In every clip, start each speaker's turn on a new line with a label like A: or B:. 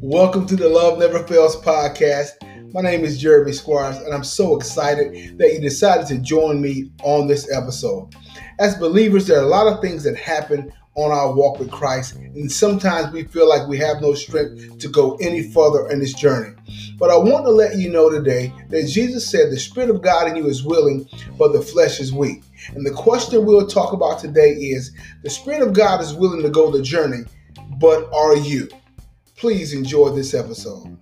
A: Welcome to the Love Never Fails podcast. My name is Jeremy Squires, and I'm so excited that you decided to join me on this episode. As believers, there are a lot of things that happen on our walk with Christ, and sometimes we feel like we have no strength to go any further in this journey. But I want to let you know today that Jesus said the Spirit of God in you is willing, but the flesh is weak. And the question we'll talk about today is the Spirit of God is willing to go the journey, but are you? Please enjoy this episode.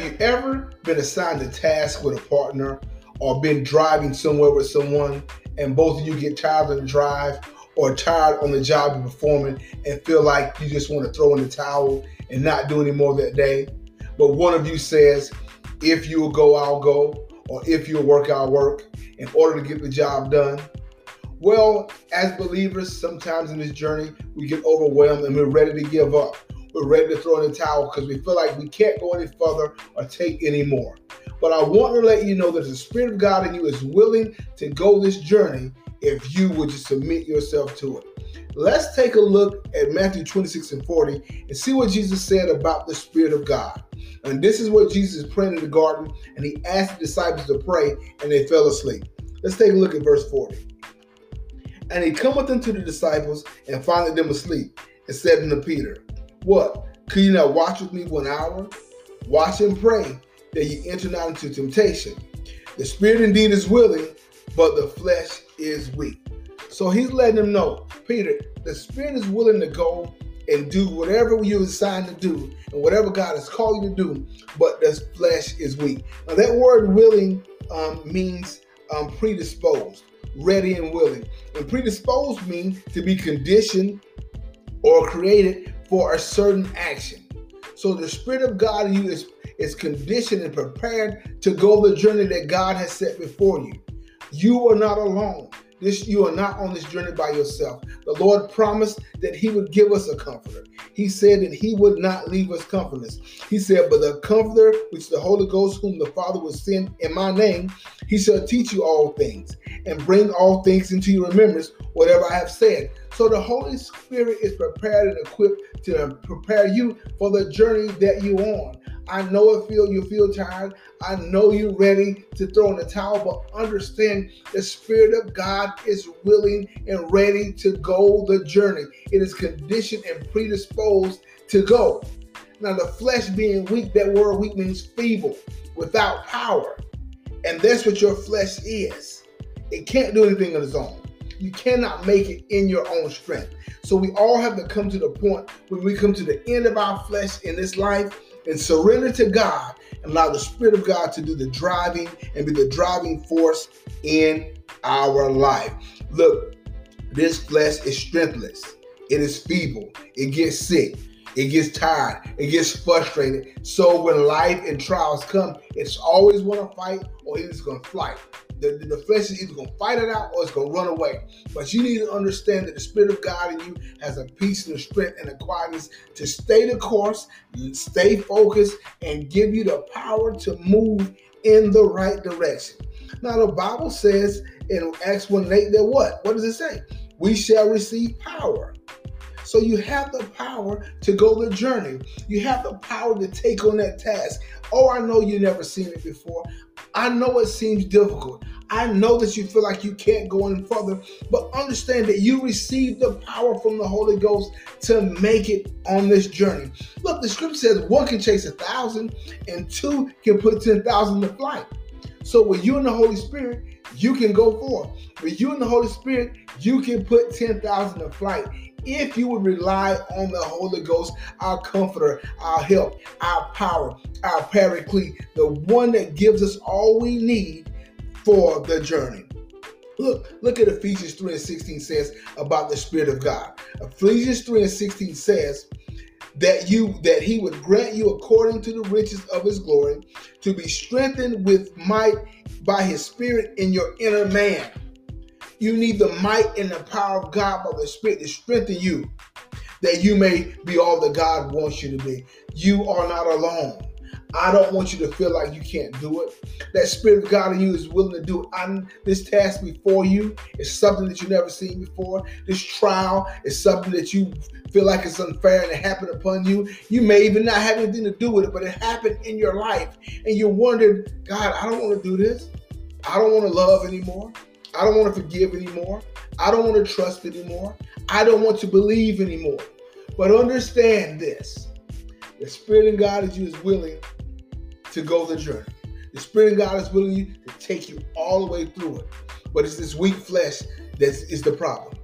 A: Have you ever been assigned a task with a partner or been driving somewhere with someone and both of you get tired of the drive or tired on the job you're performing and feel like you just want to throw in the towel and not do any more that day? But one of you says, if you'll go, I'll go, or if you'll work, I'll work in order to get the job done. Well, as believers, sometimes in this journey, we get overwhelmed and we're ready to give up. We're ready to throw in the towel because we feel like we can't go any further or take any more. But I want to let you know that the Spirit of God in you is willing to go this journey if you would just submit yourself to it. Let's take a look at Matthew 26 and 40 and see what Jesus said about the Spirit of God. And this is what Jesus praying in the garden, and he asked the disciples to pray, and they fell asleep. Let's take a look at verse 40. And he cometh unto the disciples and findeth them asleep, and said unto Peter, What? Could you not watch with me one hour? Watch and pray that you enter not into temptation. The spirit indeed is willing, but the flesh is weak. So he's letting them know, Peter, the spirit is willing to go and do whatever you're assigned to do and whatever God has called you to do, but the flesh is weak. Now that word willing um, means um, predisposed, ready and willing. And predisposed means to be conditioned or created for a certain action. So the Spirit of God in you is, is conditioned and prepared to go the journey that God has set before you. You are not alone. This you are not on this journey by yourself. The Lord promised that He would give us a comforter. He said that He would not leave us comfortless. He said, But the comforter, which the Holy Ghost, whom the Father will send in my name, He shall teach you all things and bring all things into your remembrance, whatever I have said. So the Holy Spirit is prepared and equipped to prepare you for the journey that you're on. I know it feel you feel tired. I know you're ready to throw in the towel, but understand the Spirit of God is willing and ready to go the journey. It is conditioned and predisposed to go. Now, the flesh being weak, that word weak means feeble, without power. And that's what your flesh is. It can't do anything on its own. You cannot make it in your own strength. So we all have to come to the point when we come to the end of our flesh in this life and surrender to God and allow the Spirit of God to do the driving and be the driving force in our life. Look, this flesh is strengthless, it is feeble, it gets sick. It gets tired. It gets frustrated. So when life and trials come, it's always want to fight or it's going to flight the, the flesh is either going to fight it out or it's going to run away. But you need to understand that the Spirit of God in you has a peace and a strength and a quietness to stay the course, stay focused, and give you the power to move in the right direction. Now, the Bible says in Acts 1 8 that what? What does it say? We shall receive power. So you have the power to go the journey. You have the power to take on that task. Oh, I know you've never seen it before. I know it seems difficult. I know that you feel like you can't go any further, but understand that you receive the power from the Holy Ghost to make it on this journey. Look, the scripture says one can chase a thousand and two can put 10,000 to flight. So with you and the Holy Spirit, you can go forth. With you and the Holy Spirit, you can put 10,000 to flight if you would rely on the Holy Ghost, our comforter, our help, our power, our paraclete, the one that gives us all we need for the journey. Look, look at Ephesians 3 and 16 says about the Spirit of God. Ephesians 3 and 16 says that you that he would grant you according to the riches of his glory to be strengthened with might by his spirit in your inner man you need the might and the power of God by the Spirit to strengthen you that you may be all that God wants you to be. You are not alone. I don't want you to feel like you can't do it. That Spirit of God in you is willing to do. I'm, this task before you is something that you've never seen before. This trial is something that you feel like it's unfair and it happened upon you. You may even not have anything to do with it, but it happened in your life. And you're wondering, God, I don't want to do this. I don't want to love anymore. I don't want to forgive anymore. I don't want to trust anymore. I don't want to believe anymore. But understand this the Spirit of God is you is willing to go the journey. The Spirit of God is willing to take you all the way through it. But it's this weak flesh that is the problem.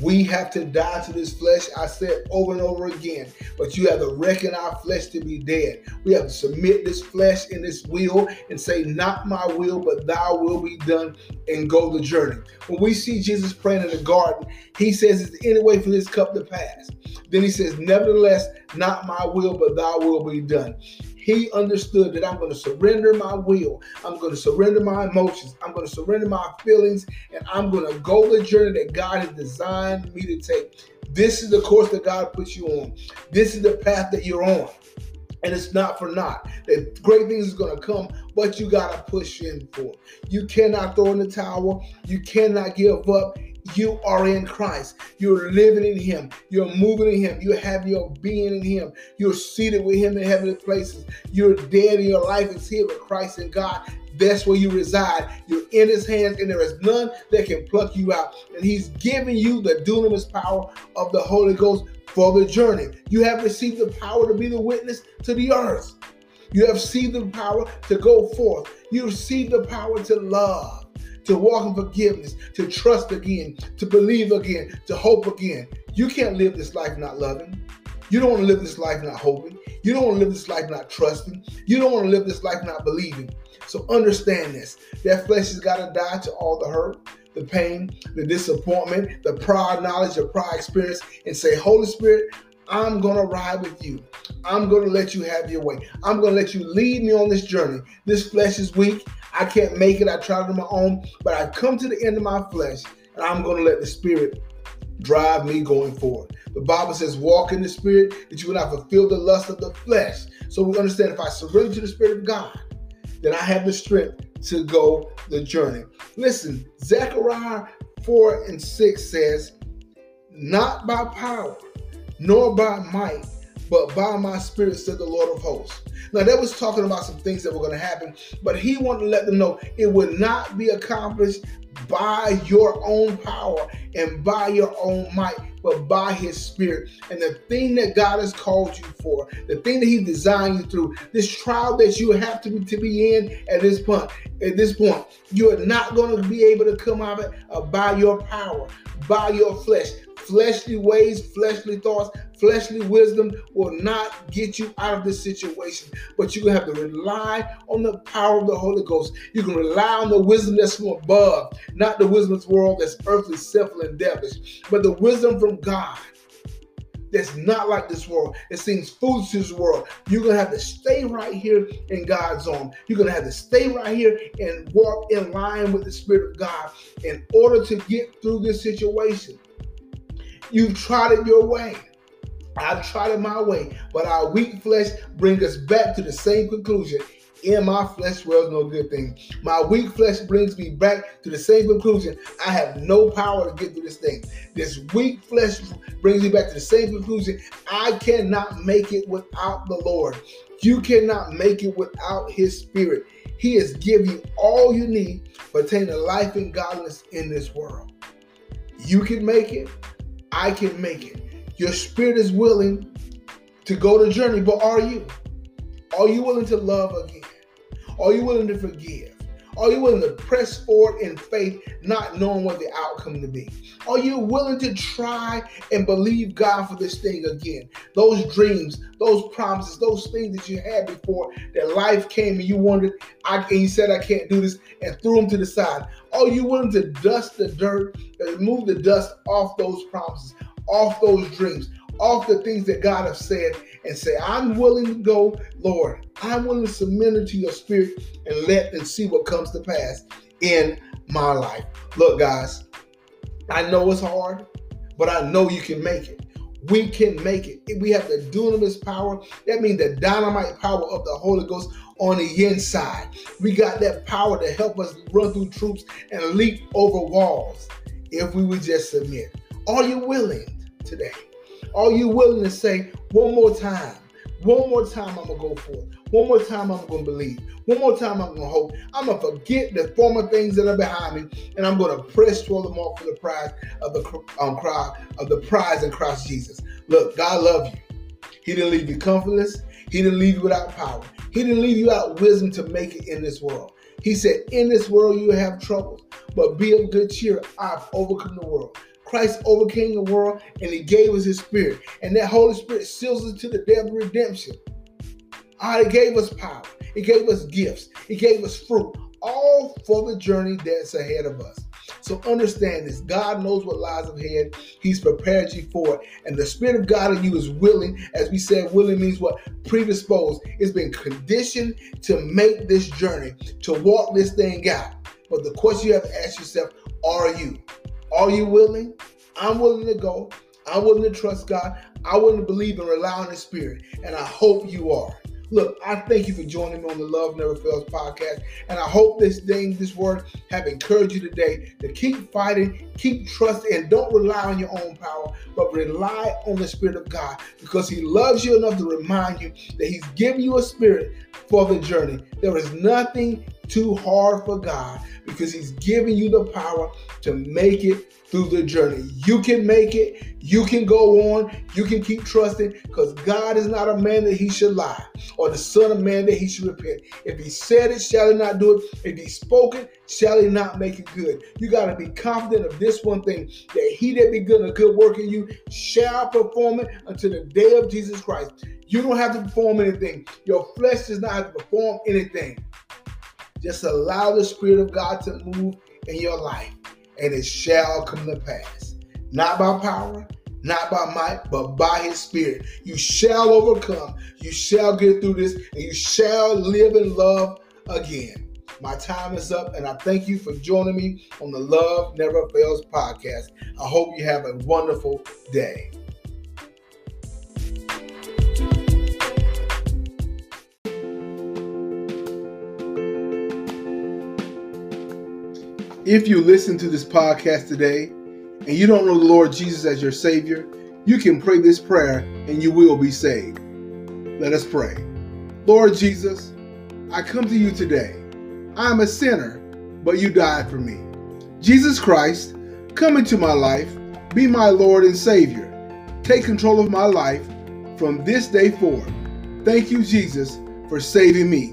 A: We have to die to this flesh. I said over and over again, but you have to reckon our flesh to be dead. We have to submit this flesh and this will and say, Not my will, but thy will be done, and go the journey. When we see Jesus praying in the garden, he says, Is there any way for this cup to pass? Then he says, Nevertheless, not my will, but thy will be done he understood that I'm going to surrender my will. I'm going to surrender my emotions. I'm going to surrender my feelings. And I'm going to go the journey that God has designed me to take. This is the course that God puts you on. This is the path that you're on. And it's not for naught. That great things is going to come, but you got to push in for. it. You cannot throw in the towel. You cannot give up you are in Christ. You're living in Him. You're moving in Him. You have your being in Him. You're seated with Him in heavenly places. You're dead in your life is here with Christ and God. That's where you reside. You're in His hands, and there is none that can pluck you out. And He's giving you the dunamis power of the Holy Ghost for the journey. You have received the power to be the witness to the earth. You have received the power to go forth. You received the power to love to walk in forgiveness, to trust again, to believe again, to hope again. You can't live this life not loving. You don't want to live this life not hoping. You don't want to live this life not trusting. You don't want to live this life not believing. So understand this. That flesh has got to die to all the hurt, the pain, the disappointment, the prior knowledge, the prior experience, and say, Holy Spirit, I'm going to ride with you. I'm going to let you have your way. I'm going to let you lead me on this journey. This flesh is weak. I can't make it. I tried on my own, but I've come to the end of my flesh, and I'm going to let the Spirit drive me going forward. The Bible says, walk in the Spirit that you will not fulfill the lust of the flesh. So we understand if I surrender to the Spirit of God, then I have the strength to go the journey. Listen, Zechariah 4 and 6 says, Not by power, nor by might, but by my spirit, said the Lord of hosts. Now, that was talking about some things that were going to happen, but he wanted to let them know it would not be accomplished by your own power and by your own might, but by his spirit. And the thing that God has called you for, the thing that he designed you through, this trial that you have to be, to be in at this point, at this point, you are not going to be able to come out of it uh, by your power, by your flesh. Fleshly ways, fleshly thoughts, fleshly wisdom will not get you out of this situation. But to have to rely on the power of the Holy Ghost. You can rely on the wisdom that's from above, not the wisdom of this world that's earthly, sinful, and devilish, but the wisdom from God that's not like this world. It seems foolish to this world. You're gonna have to stay right here in God's zone. You're gonna have to stay right here and walk in line with the Spirit of God in order to get through this situation. You've tried it your way. I've tried it my way, but our weak flesh brings us back to the same conclusion. In my flesh dwells no good thing. My weak flesh brings me back to the same conclusion. I have no power to get through this thing. This weak flesh brings me back to the same conclusion. I cannot make it without the Lord. You cannot make it without His Spirit. He has given you all you need for attaining life and godliness in this world. You can make it. I can make it. Your spirit is willing to go the journey, but are you? Are you willing to love again? Are you willing to forgive? Are you willing to press forward in faith, not knowing what the outcome to be? Are you willing to try and believe God for this thing again? Those dreams, those promises, those things that you had before that life came and you wondered, I, and you said I can't do this, and threw them to the side. Are you willing to dust the dirt and move the dust off those promises? off those dreams, off the things that God has said, and say, I'm willing to go, Lord. I'm willing to submit to your spirit and let and see what comes to pass in my life. Look, guys, I know it's hard, but I know you can make it. we can make it. We have the dunamis power. That means the dynamite power of the Holy Ghost on the inside. We got that power to help us run through troops and leap over walls if we would just submit. Are you willing today? Are you willing to say one more time? One more time, I'm gonna go forth. One more time, I'm gonna believe. One more time, I'm gonna hope. I'm gonna forget the former things that are behind me, and I'm gonna press toward the mark for the prize of the um, cry of the prize in Christ Jesus. Look, God love you. He didn't leave you comfortless. He didn't leave you without power. He didn't leave you out wisdom to make it in this world. He said, "In this world you have troubles, but be of good cheer. I've overcome the world." Christ overcame the world and he gave us his spirit. And that Holy Spirit seals us to the day of redemption. Ah, he gave us power. He gave us gifts. He gave us fruit, all for the journey that's ahead of us. So understand this God knows what lies ahead. He's prepared you for it. And the Spirit of God in you is willing. As we said, willing means what? Predisposed. It's been conditioned to make this journey, to walk this thing out. But the question you have to ask yourself are you? Are you willing? I'm willing to go. I'm willing to trust God. I'm willing to believe and rely on His Spirit. And I hope you are. Look, I thank you for joining me on the Love Never Fails podcast. And I hope this thing, this word, have encouraged you today to keep fighting, keep trusting, and don't rely on your own power, but rely on the Spirit of God because He loves you enough to remind you that He's given you a spirit for the journey. There is nothing too hard for God because He's giving you the power to make it through the journey. You can make it. You can go on. You can keep trusting because God is not a man that he should lie or the son of man that he should repent. If he said it, shall he not do it? If he spoke it, shall he not make it good? You got to be confident of this one thing that he that begun a good work in you shall perform it until the day of Jesus Christ. You don't have to perform anything. Your flesh does not have to perform anything. Just allow the Spirit of God to move in your life and it shall come to pass. Not by power, not by might, but by his spirit. You shall overcome, you shall get through this, and you shall live in love again. My time is up, and I thank you for joining me on the Love Never Fails podcast. I hope you have a wonderful day. If you listen to this podcast today and you don't know the Lord Jesus as your Savior, you can pray this prayer and you will be saved. Let us pray. Lord Jesus, I come to you today. I am a sinner, but you died for me. Jesus Christ, come into my life, be my Lord and Savior. Take control of my life from this day forward. Thank you, Jesus, for saving me.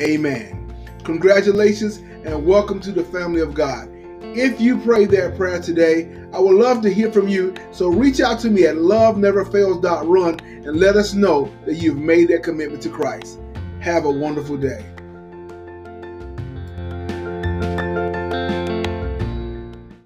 A: Amen. Congratulations and welcome to the family of God. If you pray that prayer today, I would love to hear from you. So reach out to me at loveneverfails.run and let us know that you've made that commitment to Christ. Have a wonderful day.